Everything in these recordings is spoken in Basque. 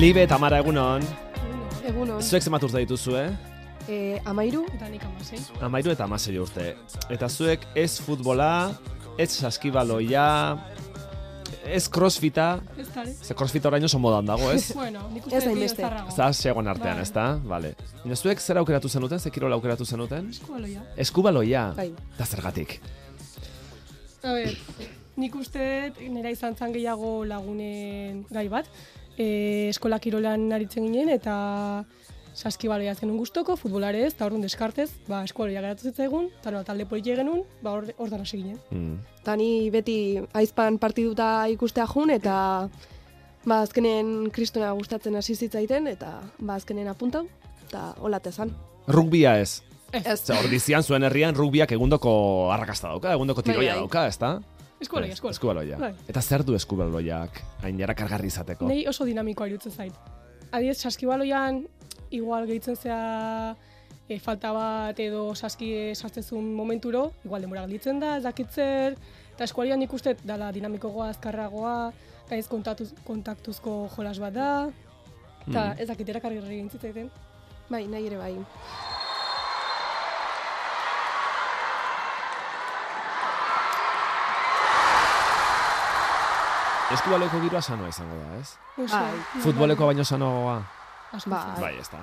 Libe eta Mara egunon. Egunon. Zuek zemat urte dituzu, eh? E, amairu, Eta nik amasei. Amairu eta amasei urte. Eta zuek ez futbola, ez saskibaloia, ez crossfita, Ez tare. ze crossfit oraino oso modan dago, ez? Bueno, nik Ez uste da bi inbeste. Zaz segon artean, Bai. ez da? Vale. Baina zuek zer aukeratu zenuten, ze kirola aukeratu zenuten? Eskubaloia. Eskubaloia. bai. Eta zergatik. A ber, nik uste nera izan zan gehiago lagunen gai bat. E, eskola kirolan aritzen ginen eta saskibaloia zenun gustoko, futbolare ez, eta orduan deskartez, ba, eskubaloia geratu zitzaigun, eta nola talde politia genuen, ba, hor, hortan hasi ginen. Mm. Ta ni beti aizpan partiduta ikustea jun eta ba azkenen kristona gustatzen hasi zitzaiten eta ba azkenen apuntau eta hola tezan. Rugbia ez. Ez. Ze hor dizian zuen herrian rugbiak egundoko arrakasta dauka, egundoko Bai, tiroia bai. dauka, ez da? Eskubaloia, eskubaloia. Eskubaloia. Bai. Eta zer du eskubaloiak hain erakargarri izateko? Nei oso dinamikoa irutzen zait. Adiez, saskibaloian, igual gehitzen zea e, falta bat edo saski sartzezun momenturo, igual denbora gelditzen da, ez dakitzer, eta eskualian ikusten dala dinamikoagoa, azkarragoa, gaiz kontatuz, kontaktuzko jolas bat da, eta Mm. ez dakit erakarri egin zitzaiten. Bai, nahi ere bai. Eskubaloiko giroa sanoa izango da, ez? Bai. normal. Futboleko baino sanoagoa. Bai. Bai, ez da.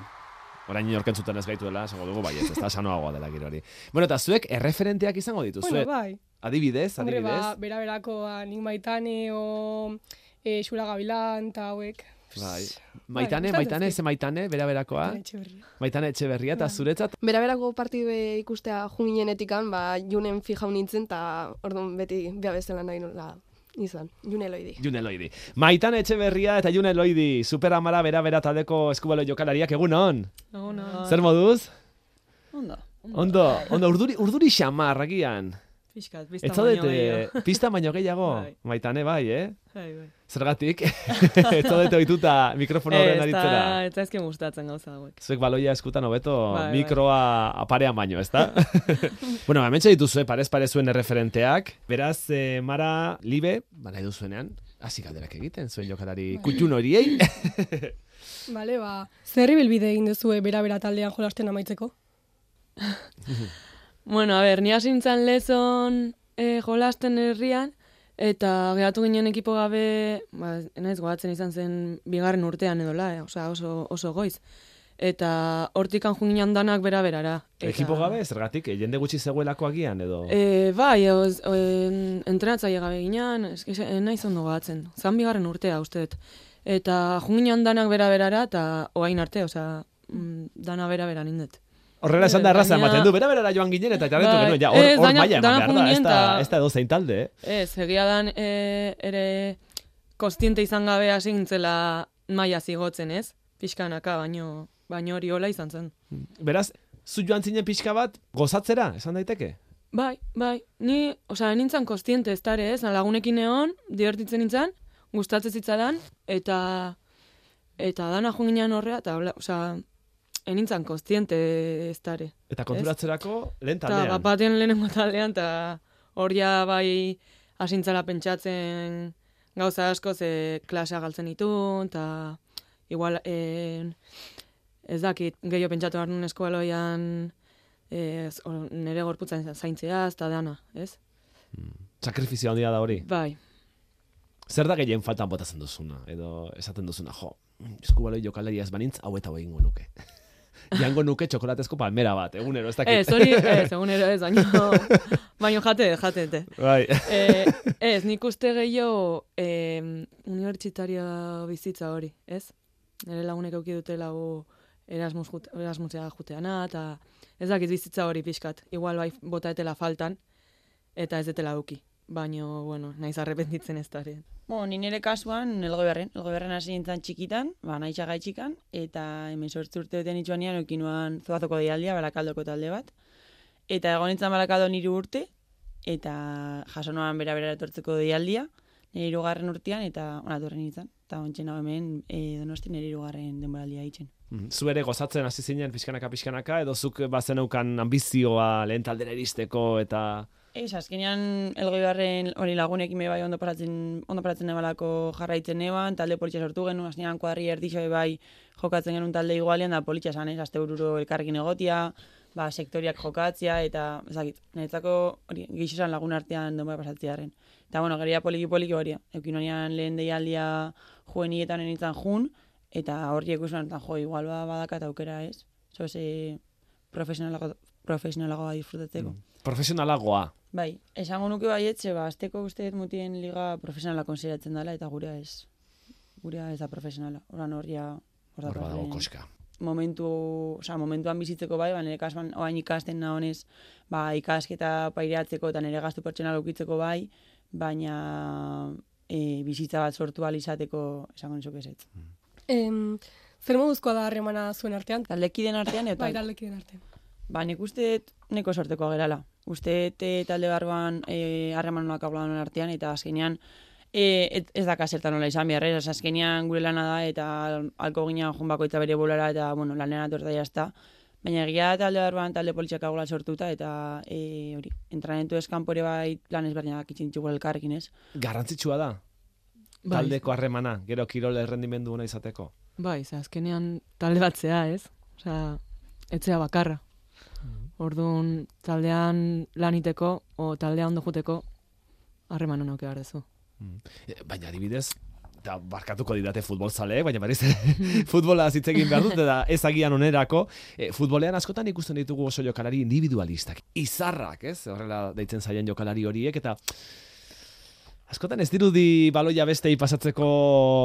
Orain inorken zuten ez gaituela, esango dugu, bai, ez, ez da sanoagoa dela giro hori. Bueno, eta zuek erreferenteak izango dituzu, Bueno, bai. adibidez, Hombre, adibidez. ba, bera berako, ba, nik maitane o e, xula gabilan, eta hauek. Bai. Maitane, gustatzen maitane, ze maitane, bera berakoa. Maitane Etxeberria. Maitane etxe berria, eta Bai. zuretzat, Beraberako partidue ikustea junginenetikan, ba junen fijau nintzen eta orduan beti bea bezala nahi nola izan. June loidi. June Loidi. Maitane etxe berria eta June Loidi, superamara bera bera taldeko eskubalo jokalariak egun on. Ona. Zer moduz? Ondo. Ondo, ondo, urduri, urduri xamar, agian. Ez zaudet, baino eh, gehiago. pista baino gehiago. Bai. Maitane bai, eh? Bai, bai. Zergatik, ez zaudet ohituta mikrofono horren Ez aritzera. da, ez zaizkin gustatzen gauza hauek. Zuek baloia eskutan hobeto Bai, bai. mikroa aparean baino, ezta? bueno, hemen dituzue, parez pare zuen erreferenteak. Beraz, eh, Mara, Libe, ba nahi duzuenean, hasi galderak egiten, zuen jokalari Bai. kutxun horiei. Bale, ba, zerri bilbide egin duzue bera-bera taldean jolasten amaitzeko? Bueno, a ber, ni hasi nintzen lezon eh, jolasten herrian, eta geratu ginen ekipo gabe, ba, naiz gogatzen izan zen bigarren urtean edola, eh? Osea, oso, oso goiz. Eta hortikan junginan danak bera-berara. Eta- Ekipo gabe, zergatik, eh, jende gutxi zegoelako agian, edo... E, bai, oz, o, en, entrenatzaile gabe ginean, eski, e, naiz ondo gogatzen. Zan bigarren urtea, uste dut. Eta junginan danak bera-berara, eta oain arte, osea, mm, dana bera-bera nindet. Horrela esan da erraza Baina- ematen du, bera berara joan ginen eta jarretu Bai, genuen, ja, hor, ez, hor dana- maila eman behar da, ez da, ez da edo zein talde, eh? Ez, egia dan e, ere kostiente izan gabe hasi gintzela maila zigotzen, ez? Pixkanaka, baino, baino hori hola izan zen. Beraz, zu joan zinen pixka bat, gozatzera, esan daiteke? Bai, bai, ni, osea, nintzen kostiente ez dare, ez? Lagunekin egon, divertitzen nintzen, gustatzen zitzadan, eta eta dana junginan horrea, eta, osea, enintzen kostiente ez dare. Eta konturatzerako, lehen Eta taldean. bapaten lehenengo taldean, eta horia bai asintzala pentsatzen gauza asko ze klasea galtzen ditu, eta igual eh, ez dakit gehiago pentsatu behar nun eskualoian eh, z- o- nire gorputzan zaintzea, eta dana, ez? Sakrifizio handia da hori. Bai, Zer da gehien faltan botatzen duzuna? Edo esaten duzuna, jo, eskubaloi jokalaria ez banintz, hau eta hau egingo nuke. Jango nuke txokolatezko palmera bat, egunero, ez dakit. ez, hori, ez, egunero ez, baino, baino jate, jatete. Bai. eh, ez, nik uste gehiago eh, unibertsitaria bizitza hori, ez? Nire lagunek auki dute lagu Erasmus jute, Erasmusea juteana, eta ez dakit bizitza hori pixkat. Igual bai bota etela faltan, eta ez etela auki. Baino, bueno, naiz arrepentitzen ez da ere. Bo, ni nire kasuan, elgoibarren, elgoibarren hasi nintzen txikitan, ba, nahi gaitxikan, eta hemen sortzi urte duten itxuan nian, okinuan zuazoko dialdia, barakaldoko talde bat. Eta egon nintzen barakaldo niri urte, eta jaso noan bera bera etortzeko dialdia, nire irugarren urtean, eta onatorren nintzen. Eta ontsen hau hemen, e, donosti nire irugarren denboraldia itzen. Mm, Zu ere gozatzen hasi zinen pixkanaka pixkanaka, edo zuk bazeneukan ambizioa lehen taldera iristeko eta... Ez, azkenean elgoibarren hori lagunekin bai ondo pasatzen, ondo pasatzen nebalako jarraitzen neban, talde politxa sortu genuen, azkenean kuadri erdixo bai jokatzen genuen talde igualian, da politxa esan, ez, azte bururo elkarrekin egotia, ba, sektoriak jokatzia, eta, ezakit, niretzako hori, gixosan lagun artean denbora pasatziaren. Eta, bueno, geria poliki poliki hori, eukin honian lehen deialdia juenietan enitzen jun, eta hori ikusen jo, igual ba, badakat aukera, ez? Zo, ze profesionalago, profesionalagoa disfrutatzeko. Profesionalagoa. Bai, esango nuke baietxe, ba, azteko uste dut mutien liga profesionala konsideratzen dela, eta gurea ez. Gurea ez da profesionala. Horan horria, hor Hor badago datorren koska. momentu, osea, momentuan bizitzeko bai, ba, nire kasuan oain ikasten nahonez, ba, ikasketa paireatzeko eta nire gastu pertsonal ukitzeko bai, baina e, bizitza bat sortu ahal izateko esango nizuk ez ez. Em, zer moduzkoa da harremana zuen artean? Taldekiden artean eta Bai, taldekiden artean. Ba, nik uste neko sortekoa gerala. Uste eh, talde barruan eh, harreman nolak hablan artean, eta azkenean e, et, ez da kasertan nola izan behar, ez? azkenean gure lana da, eta alko ginen joan bakoitza bere bolara, eta, bueno, lanean atorta jazta. Baina egia talde barruan talde politxak agola sortuta, eta e, hori, entrenamentu eskanpore bai plan ezberdinak itzin ditugu elkarrekin, ez? Garrantzitsua da, Bai, taldeko harremana, gero kirol errendimendu ona izateko. bai, ze azkenean talde batzea, ez? Osea, etzea bakarra. Orduan, taldean laniteko, o taldea ondo juteko, harreman honak behar dezu. E, Baina adibidez, eta barkatuko didate futbolzaleek, baina berriz futbola hitz egin behar dut, eta ez agian onerako, e, futbolean askotan ikusten ditugu oso jokalari individualistak, izarrak, ez? Horrela deitzen zaien jokalari horiek, eta askotan ez dirudi baloia bestei pasatzeko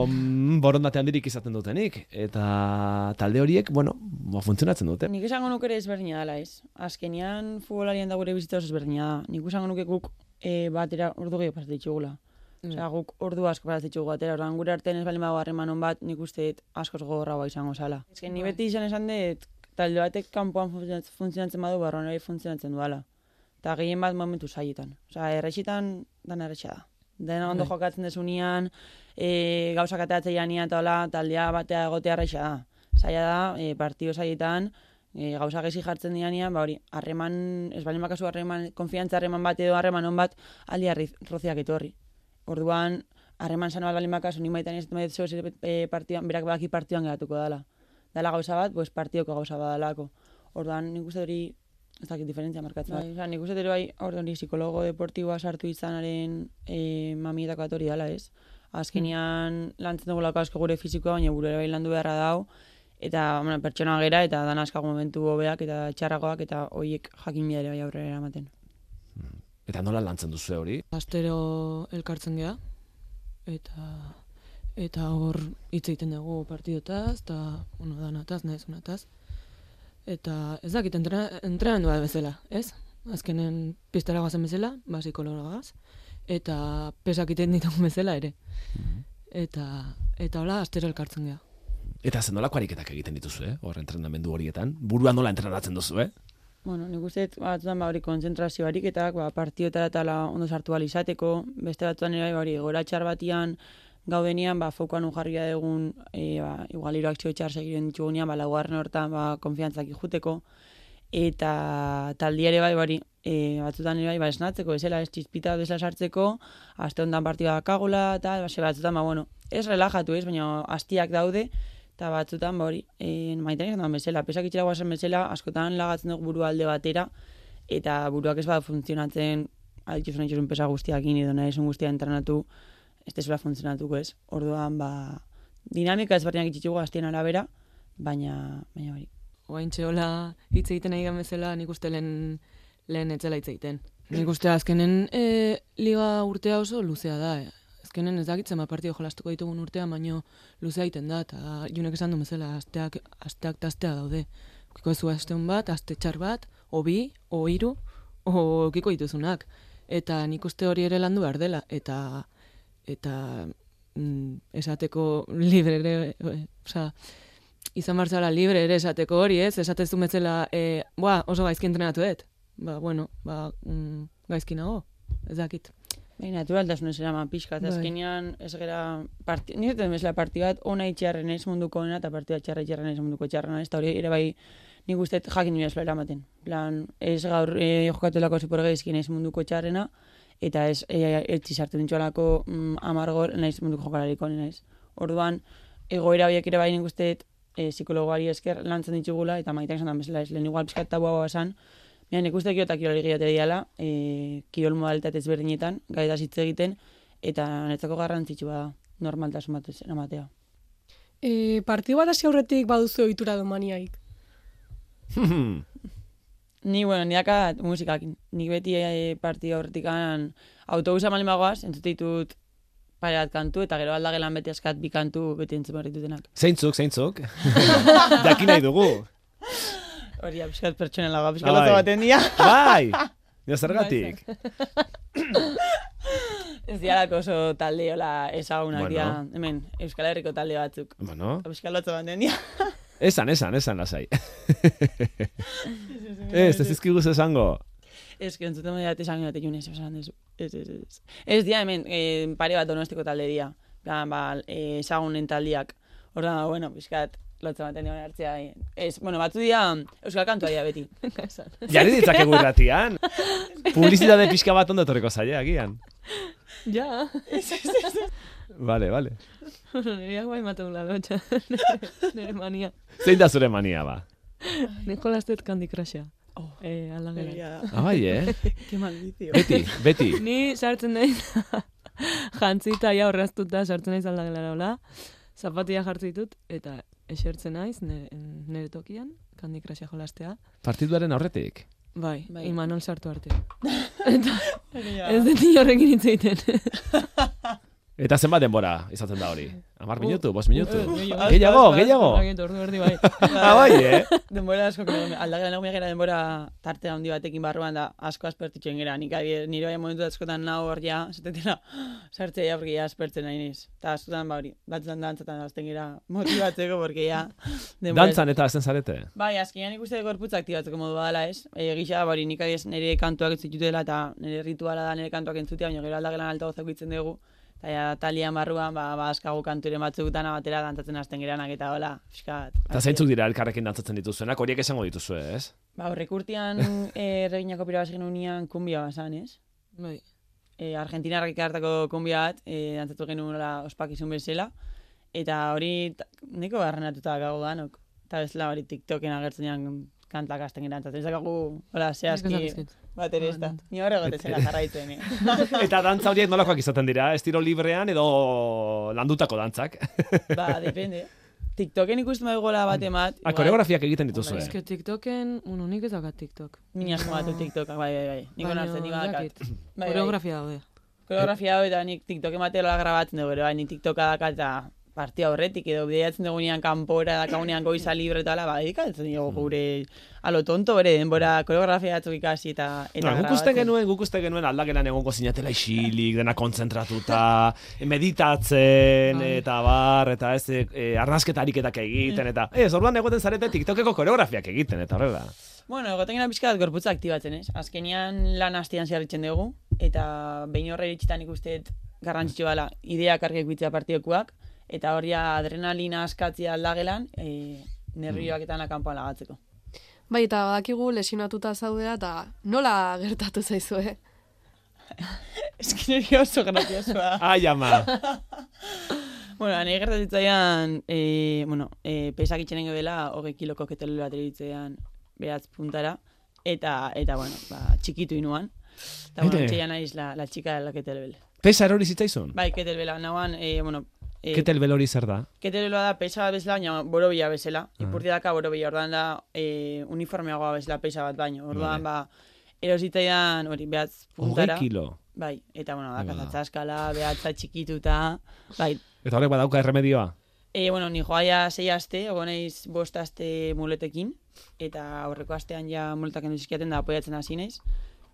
mm, borondate handirik izaten dutenik, eta talde horiek, bueno, ba, funtzionatzen dute. Nik esango nuke ere ezberdina dela, ez? Azkenean futbolarian da gure bizitza ezberdina da. Nik esango nuke guk e, batera ordu gehiago pasatzen ditugula. Osea, guk ordu asko pasatzen ditugu batera, orduan gure artean ez baldin badago harreman bat, nik uste dut askoz gogorragoa izango zala. Ezken ni beti izan esan dut, talde batek kanpoan funtzionatzen- badu, barruan ere funtzionatzen duala. Eta gehien bat momentu saietan. Osea, errexitan dan errexa da. Dena ondo Bai. jokatzen desunean, e, gauzak ateatzea janian eta hola, taldea batea egotea errexa da. Zaila da, e, partio saietan, e, gauza gezi jartzen dianean, ba hori, harreman, ez baldin bakazu harreman, konfiantza harreman bat edo harreman on bat, aldi roziak etorri. Orduan, harreman sano bat baldin bakazu, ni maitan ez zoz, e, partioan, berak badaki partioan geratuko dala. Dala gauza bat, pues partioko gauza badalako. Orduan, nik uste hori, ez dakit diferentzia markatzen. Bai, oza, nik uste bai, orduan, ni psikologo deportiboa sartu izanaren e, mamietako atori dala, ez? Azkenean lantzen dugulako asko gure fizikoa, baina gure bai landu beharra dau, eta bueno, pertsona gera, eta dan askago momentu hobeak eta txarragoak, eta hoiek jakin bidea ere bai aurrera eramaten. Eta nola lantzen duzu hori? Astero elkartzen gea, eta eta hor hitz egiten dugu partidotaz, eta, bueno, danataz, nahez unataz. Eta ez dakit, entre, entrenamendua bezala, ez? Azkenen pistara goazen bezala, ba, psikologagaz, eta pesak iten ditugu bezala ere. Eta, eta hola, astero elkartzen gea. Eta zen nolako ariketak egiten dituzu, eh? Hor entrenamendu horietan. Burua nola entrenatzen duzu, eh? Bueno, nik uste batzutan ba, hori konzentrazio ariketak, ba, partiotara eta la ondo sartu ahal izateko, beste batzutan ere bai, ba, hori, gora txar batian, gaudenian, ba, fokoan ujarria egun, e, ba, igual hiru akzio txar segiren ditugunean, ba, laugarren hortan, ba, konfiantzak ikuteko, eta taldi ere bai, bari, e, batzutan ere bai, ba, esnatzeko, ezela, ez txizpita bezala sartzeko, aste hondan partida dakagula, eta, ba, ze batzutan, ba, bueno, ez relajatu ez, baina hastiak daude, eta batzutan, ba, hori, e, maiten izan da bezala, pesak itxera guazen bezala, askotan lagatzen dugu burua alde batera, eta buruak ez bada funtzionatzen, adituzun itxusun pesa guztiakin, edo nahi guztia entrenatu, ez tezula funtzionatuko ez. Orduan, ba, dinamika ezberdinak itxitugu gaztien arabera, baina, baina hori. Oaintxe hola hitz egiten nahi bezala nik uste lehen, lehen etzela hitz egiten. Nik uste azkenen e, liga urtea oso luzea da. E. Azkenen ez dakitzen bat partio jolastuko ditugun urtea, baino luzea egiten da, eta junek esan du bezala, asteak, asteak eta astea daude. Kiko zu aste hon bat, aste txar bat, o bi, o hiru, o kiko dituzunak. Eta nik uste hori ere landu behar dela, eta eta mm, esateko libre ere, e, osea, izan behar zala libre ere esateko hori, ez? Esatezu bezala, e, boa, oso gaizki entrenatu dut. Ba, bueno, ba, mm, gaizki nago, ez dakit. Bai, naturaltasunez eraman pixka, eta Bai. azkenean ez gara, parti, nire bezala parti ona itxarren ez munduko ona, eta parti bat txarra itxarren ez munduko txarrena, ez da hori ere bai nik uste jakin nire esplera. Plan, ez gaur e, jokatuelako ziporgeizkin ez munduko txarrena, eta ez e, etzi sartu dintxolako mm, amargor, naiz munduko jokalariko naiz. Orduan, egoera horiek ere bai nik uste dut e, psikologoari esker lantzen ditugula, eta maitak esan da bezala ez, lehen igual pizkat tabua basan, Mira, nik uste kirota kirol egiate diala, e, kirol modalitate ezberdinetan, gaita hitz egiten, eta netzako garrantzitsua da normaltasun bat ematea. E, partidu bat hasi aurretik baduzu ohitura domaniaik. Ni, bueno, ni dakat musikakin. Nik beti e, partidu aurretik autobusa mali magoaz, entzute ditut pare bat kantu, eta gero aldagelan beti askat bi kantu beti entzun barritutenak. Zeintzuk, zeintzuk. Jakin nahi dugu. Hori, abiskat pertsonela, abiskat lotza baten dia. Bai, ja zergatik. Ez dialako oso talde hola ezagunak Bueno. dira. Hemen, Euskal Herriko talde batzuk. Bueno, Abiskat lotza baten dia. Esan, esan, esan lasai. Ez, ez izkiguz esango. Ez, que entzuten dut esan gero junez, esan dezu. Ez, ez, ez. Ez dia hemen, eh, pare bat donostiko talde dira. Plan, ba, eh, ezagunen taldiak. Ordan, ba, bueno, bizkat, lotza baten dira hartzea. eh. Ez, bueno, batzu dira, Euskal Kantua dira beti. Jarri ditzakegu irratian. Publizitate pixka bat ondo etorriko zaila, agian. Ja. Vale, vale. Nire guai matu la lotxa. Nire mania. Zein da zure mania, ba? Niko lastet Candy Crusha. Oh. Eh, aldagela. Ah, bai, eh? Ke maldicio. Beti, beti. Ni sartzen naiz jantzita ja horraztuta sartzen naiz aldagela hola. Zapatia jartzen ditut eta esertzen naiz nire, nire tokian Candy Crusha jolastea. Partiduaren aurretik. Bai, Bai. Imanol sartu arte. eta ez dut horrekin hitz egiten. Eta zenbat denbora izaten da hori? Amar minutu, bost minutu? Gehiago. Gehiago, gehiago. Ordu erdi bai. Ah, bai, eh? Denbora asko, aldagela nagoia gara denbora tarte handi batekin barruan da asko aspertitzen gara. Nik adibidez, nire bai momentu askotan nau hor ja, zetetela, sartzea ja, porque ja aspertzen nahi niz. Eta askotan, ba hori, batzutan dantzatan azten gira motibatzeko, porque ja... denbora- Dantzan eta azten zarete? Bai, azkenean ikuste gorputza aktibatzeko modu badala, ez? E, gisa, bari, nik adibidez nire kantuak ez ditutela eta nire rituala da nire kantuak entzutea, baina gero aldagelan altagozak bitzen dugu. Eta ja, talian barruan, ba, ba askagu kanturen batzuk dana batera dantzatzen hasten geranak eta hola, fiskat. Eta zeintzuk dira elkarrekin dantzatzen dituzuenak, horiek esango dituzu, ez? Ba, horrek urtean e, reginako pira basen unian kumbia basan, ez? Bai. E, Argentinarrak hartako kumbia bat, e, dantzatu genuela ospakizun bezala. Eta hori neko barrenatuta gago danok. Eta bezala hori TikToken agertzen dian kantak hasten gara dantzatzen. Ez dakagu, hola, zehazki bat ere ez da. Ni horre gotetzela jarraitzen, eh? Eta dantza horiek nolakoak izaten dira? Estilo librean edo landutako dantzak? ba, depende. TikToken ikusten gola bat emat. Ah, koreografiak egiten dituzu, Ez que TikToken, bueno, nik ez daukat TikTok. Mina asko batu TikTokak, bai, bai, bai. Nik onartzen, nik dakit. Bai, bai. Koreografia daude. Koreografia hau eta nik TikTok ematela grabatzen dugu, bai, nik TikToka dakat eta partia horretik edo bideiatzen dugunean kanpora dakagunean goiza libre eta ala, ba, edikatzen dugu gure alo tonto bere denbora koreografia batzuk ikasi eta eta No, guk uste genuen, guk uste genuen aldagelan egongo zinatela isilik, dena kontzentratuta, meditatzen, Bai. eta bar, eta ez, e, e, arnazketa egiten, eta ez, orduan egoten zarete TikTokeko koreografiak egiten, eta horrela. Bueno, egoten gara pixka bat gorputza aktibatzen, ez? Azkenian lan hastian zeharritzen dugu, eta behin horre iritxitan ikusteet garrantzitsua dela ideak argiak bitzea partiokuak, eta hori adrenalina askatzia aldagelan, e, nervioak eta nakanpoan lagatzeko. Bai, eta badakigu lesionatuta zaudea, eta nola gertatu zaizu, eh? Nire oso graziosua. Ai, ama. bueno, nahi gertatitzaian, e, bueno, e, pesak itxenen gebela, hogei kiloko ketelu bat eritzean behatz puntara, eta, eta bueno, ba, txikitu inuan. Eta, bueno, txeian naiz la, la txika de la ketelbel. Pesa erori zitzaizun? Bai, ketelbela, nahuan, e, bueno, e, Ketelbel hori zer da? ketelbela da pesa bat bezala, baina borobila bezala. Ah. Ipurti daka borobila, ordan da e, uniformeagoa bezala pesa bat baino. Orduan, ba, erositzaidan, hori, behatz Hogei puntara. kilo. Bai, eta, bueno, da, bada. eskala, behatza txikituta, bai, Eta horrek badauka erremedioa? E, bueno, ni joa ja sei aste, ogo naiz bost aste muletekin, eta aurreko astean ja muletak kendu zizkiaten da apoiatzen hasi naiz.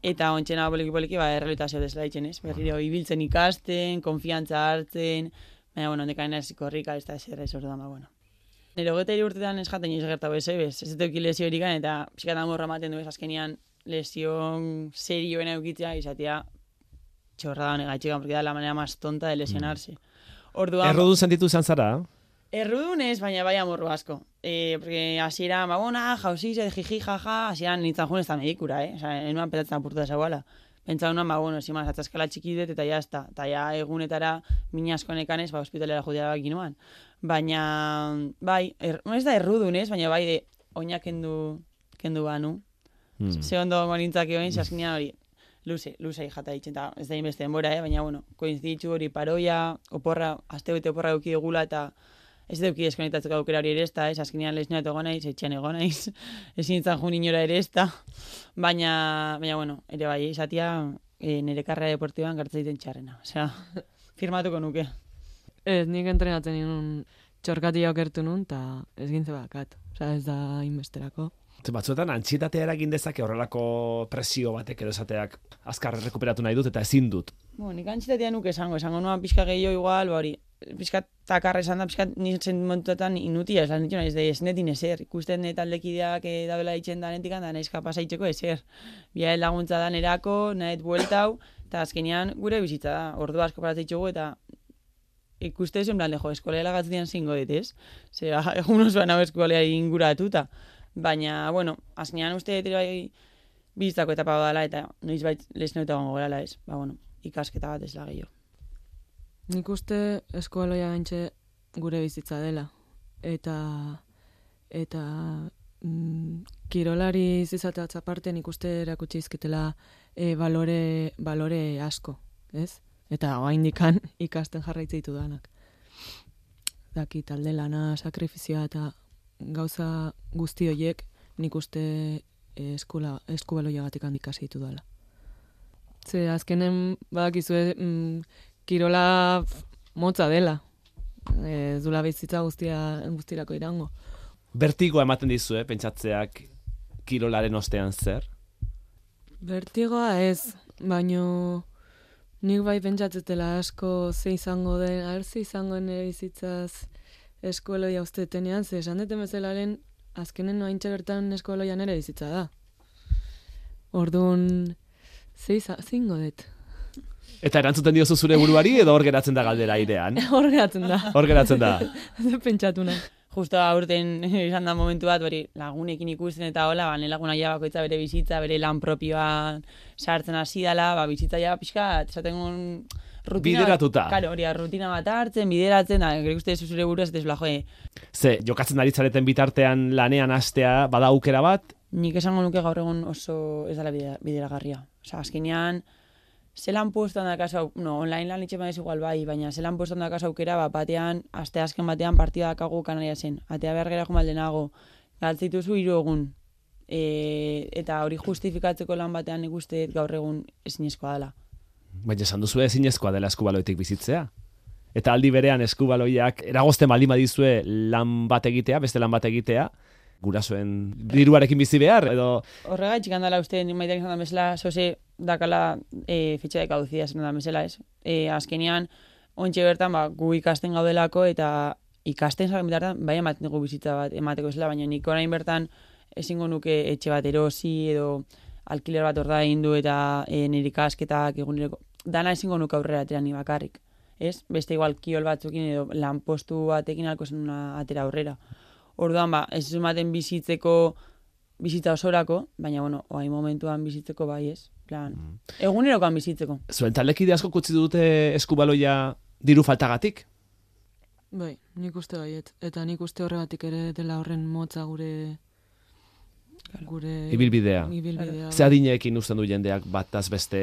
Eta ontxena poliki, ba, errealitazio desela ditzen, ez? Berriro, ibiltzen ikasten, konfiantza hartzen, baina, bueno, ondekain ez korrika, ez da ezer ez orduan, ba, bueno. Nire hogeta iri urtetan ez jaten ez gertatu ez, bez, ez dut eki lesio erikan, eta pixkat amorra ematen du ez, azkenian lesion serioena eukitzea, izatea txorra da negatxikan, porque da la manera más tonta de lesionarse. Orduan, Errodun sentitu izan zara? Errudun ez, baina bai amorru asko. E, porque hasiera, ba, bona, jauzi, ze, jiji, jaja, hasieran nintzen jun ez da medikura, eh? Osa, enuan petatzen apurtu da zagoala. Pentsa unan, ba, bueno, zima, zatzaskala txiki dut, eta ja, ezta. Eta ja, egunetara, mina asko nekanez, ba, hospitalera jutea bak ginoan. Baina, bai, er, ez da errudun, ez? Baina, bai, de, oinak kendu, kendu banu. Hmm. Ze ondo monintzak egin, saskinean hori, luze, luze jata ditzen, eta ez da inbeste denbora, eh? baina, bueno, koinziditzu hori paroia, oporra, aste bete oporra eduki egula, eta ez eduki deskonektatzeko aukera hori ere ez da, ez azkenean lesionat egon naiz, etxean egon naiz, ezin nintzen jun inora ere ez da, baina, baina, bueno, ere bai, izatia, e, nire karrera deportiban gertzen egiten txarrena, osea, firmatuko nuke. Ez, nik entrenatzen inun txorkatia okertu nun, eta ez gintze bakat. Osa, ez da inbesterako. Batzuetan antxietatea eragin dezake horrelako presio batek edo esateak azkar rekuperatu nahi dut eta ezin dut. Bueno, nik antxitatea nuke esango, esango nuan pixka gehiago igual, ba hori, pixka takarra esan da, pixka nintzen momentuetan inutia, esan ditu naiz, ez netin ezer, ikusten taldekideak e, dabela ditzen da netik, da naiz kapasa itxeko ezer. Bia laguntza da nerako, nahet bueltau, eta azkenean gure bizitza da, ordu asko paratzen ditugu, eta ikuste zuen plan, jo, eskolea lagatzen zingo dit, ez? Zer, egun osoan hau eskolea inguratuta. Baina, bueno, azkenean uste dut bai bizitzako etapa dela eta noiz bait lesneuta gongo gorala ez. Ba, bueno, ikasketa bat ez da gehiago. Nik uste eskoaloia gantxe gure bizitza dela. Eta eta mm, kirolari izatea aparte nik uste erakutsi izketela e, balore, balore asko, ez? Eta oaindikan ikasten jarraitze ditu danak. Daki talde lana, sakrifizioa eta gauza guzti horiek nik uste eh, eskula, eskubaloia gatik handik hasi ditu dela. Ze azkenen badakizue mm, kirola motza dela. E, ez dula bizitza guztia guztirako irango. Bertigoa ematen dizu, eh, pentsatzeak kirolaren ostean zer? Bertigoa ez, baino nik bai pentsatzetela asko ze izango den, aher ze izango nire bizitzaz eskueloia ustetenean, ze esan duten bezalaren azkenen noaintxe bertan eskueloian ere bizitza da. Orduan, ze iza- ze ingo dut. Eta erantzuten diozu zure buruari edo hor geratzen da galdera airean? Hor geratzen da. Hor geratzen da. Pentsatu nahi. Justo aurten izan da momentu bat, hori lagunekin ikusten eta hola, ba, nire laguna ja bakoitza bere bizitza, bere lan propioa sartzen hasi dela, ba, bizitza ja pixka, esaten un rutina Bideratuta. Bat, claro, hori, rutina bat hartzen, bideratzen, da, gero uste zure buruz, ez jo, Ze, jokatzen ari zareten bitartean lanean hastea bada aukera bat, nik esango nuke gaur egun oso ez dela bidera- bideragarria. Osa, azkenean, zelan puestoan da kaso, no, online lan itxe ez igual bai, baina zelan puestoan da kaso aukera, bat batean, aste azken batean partida dakagu kanaria zen. Atea behar gera maldenago, galtzituzu hiru egun. E, eta hori justifikatzeko lan batean nik uste dut gaur egun ezinezkoa dela. Baina esan duzu ezinezkoa dela eskubaloetik bizitzea. Eta aldi berean eskubaloiak eragozten baldin badizue lan bat egitea, beste lan bat egitea, gurasoen diruarekin bizi behar, edo Horregaitxik handala uste, ni maiteak izan da mesela, zoze dakala e, fitxa de caducidad zen da mesela, ez? E, azkenean, ontxe bertan, ba, gu ikasten gaudelako eta ikasten zaren bitartan, bai ematen dugu bizitza bat emateko zela, baina nik orain bertan ezingo nuke etxe bat erosi edo alkiler bat ordaindu eta e, nire ikasketak eguneroko, dana ezingo nuke aurrera atera ni bakarrik. Ez? Beste igual kiol batzukin edo lanpostu batekin alko zen atera aurrera. Orduan, ba, ez ematen bizitzeko bizitza osorako, baina, bueno, oai momentuan bizitzeko bai ez. Plan, egunerokoan bizitzeko. zuen talekide asko kutsi dute eskubaloia diru faltagatik? Bai, nik uste baiet. Eta nik uste horregatik ere dela horren motza gure gure Ibilbidea. ibilbidea. Ze adineekin usten du jendeak bataz beste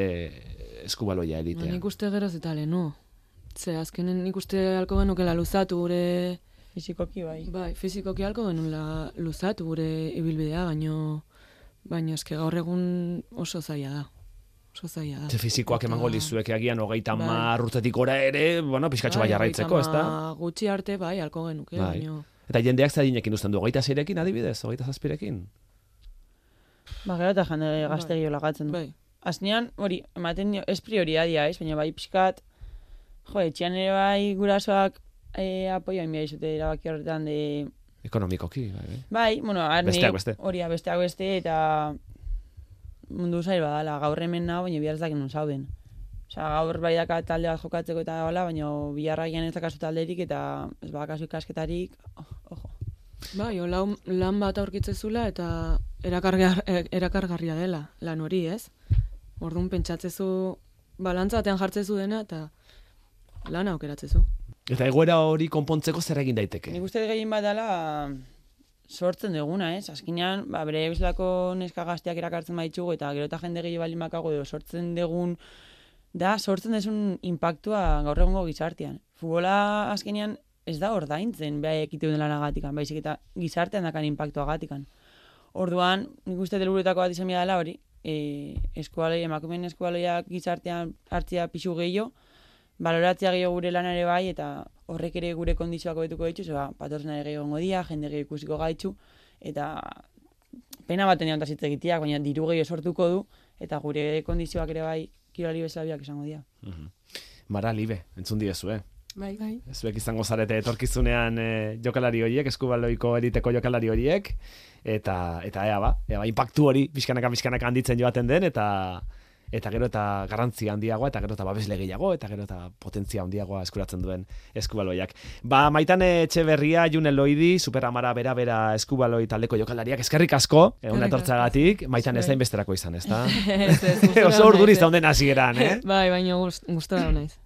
eskubaloia Ba, elitea. nik uste geroz eta lehenu. Ze azkenen nik uste halko genukela luzatu gure... Fizikoki bai. Bai, fizikoki halko genuela luzatu gure ibilbidea, baino... Baino eske gaur egun oso zaila da. Oso zaila da. Ze fizikoak Eta- emango lizuek agian hogeita Bai. mar urtetik ora ere, bueno, pixkatxo bai jarraitzeko, ez da? Gutxi arte, bai, halko genuke, Bai. baino... Eta jendeak ze adinekin usten du, hogeita zeirekin adibidez, hogeita zazpirekin? Ba, gero eta jende gazte Bai. gehiago lagatzen du. Bai, Azkenean, hori, ematen dio, ez prioridadia, ez? Baina bai pixkat, jo, etxean ere bai gurasoak e, apoio hain behar izute erabaki horretan de... Ekonomikoki, bai, bai. Bai, bueno, arni, Besteak beste. hori, besteak beste, eta mundu zail badala, gaur hemen nago, baina bihar ez dakit non zauden. Osa, gaur bai daka talde bat jokatzeko eta hola, baina biharra gian ez dakazu talderik eta ez badakazu ikasketarik, oh, ojo. Bai, hola lan bat aurkitzezula eta erakargar, erakargarria dela lan hori, ez? Orduan pentsatzezu balantza batean jartzezu dena eta lan aukeratzezu. Eta egoera hori konpontzeko zer egin daiteke? Nik uste gehien bat dela sortzen duguna, ez? Azkenean, ba, bere bezalako neska gazteak erakartzen baitzugu eta gero eta jende gehiago baldin bakago edo sortzen dugun da sortzen desun impactua gaur egungo gizartean. Futbola azkenean ez da ordaintzen behar ekite duen lanagatikan, baizik eta gizartean dakan impactua gatikan. Orduan, nik uste delburuetako bat izan dela hori, e, eskualoi, emakumeen eskualoiak gizartean hartzea pixu gehiago, baloratzea gehiago gure lanare bai, eta horrek ere gure kondizioak hobetuko ditu, zeba, patorzen ere gehiago dia, jende gehiago ikusiko gaitzu, eta pena bat enean hitz egiteak, baina diru gehiago sortuko du, eta gure kondizioak ere bai, kiroli bezala izango dira. Mhm. Mara, libe, entzun diezu, eh? Bai. Bai. Zuek izango zarete etorkizunean e, jokalari horiek, eskubaloiko eliteko jokalari horiek, eta, eta ea ba, ea ba, impactu hori bizkanaka bizkanaka handitzen joaten den, eta eta gero eta garrantzia handiagoa, eta gero eta babesle gehiago, eta gero eta potentzia handiagoa eskuratzen duen eskubaloiak. Ba, maitan etxe berria, Jun Eloidi, superamara bera bera eskubaloi taldeko jokalariak, eskerrik asko, egun etortzagatik, maitan ez da inbesterako izan, ez da? Ez, ez, gustora Oso urduriz naiz, dauden hasieran, eh? Bai, baina gust- gustora naiz.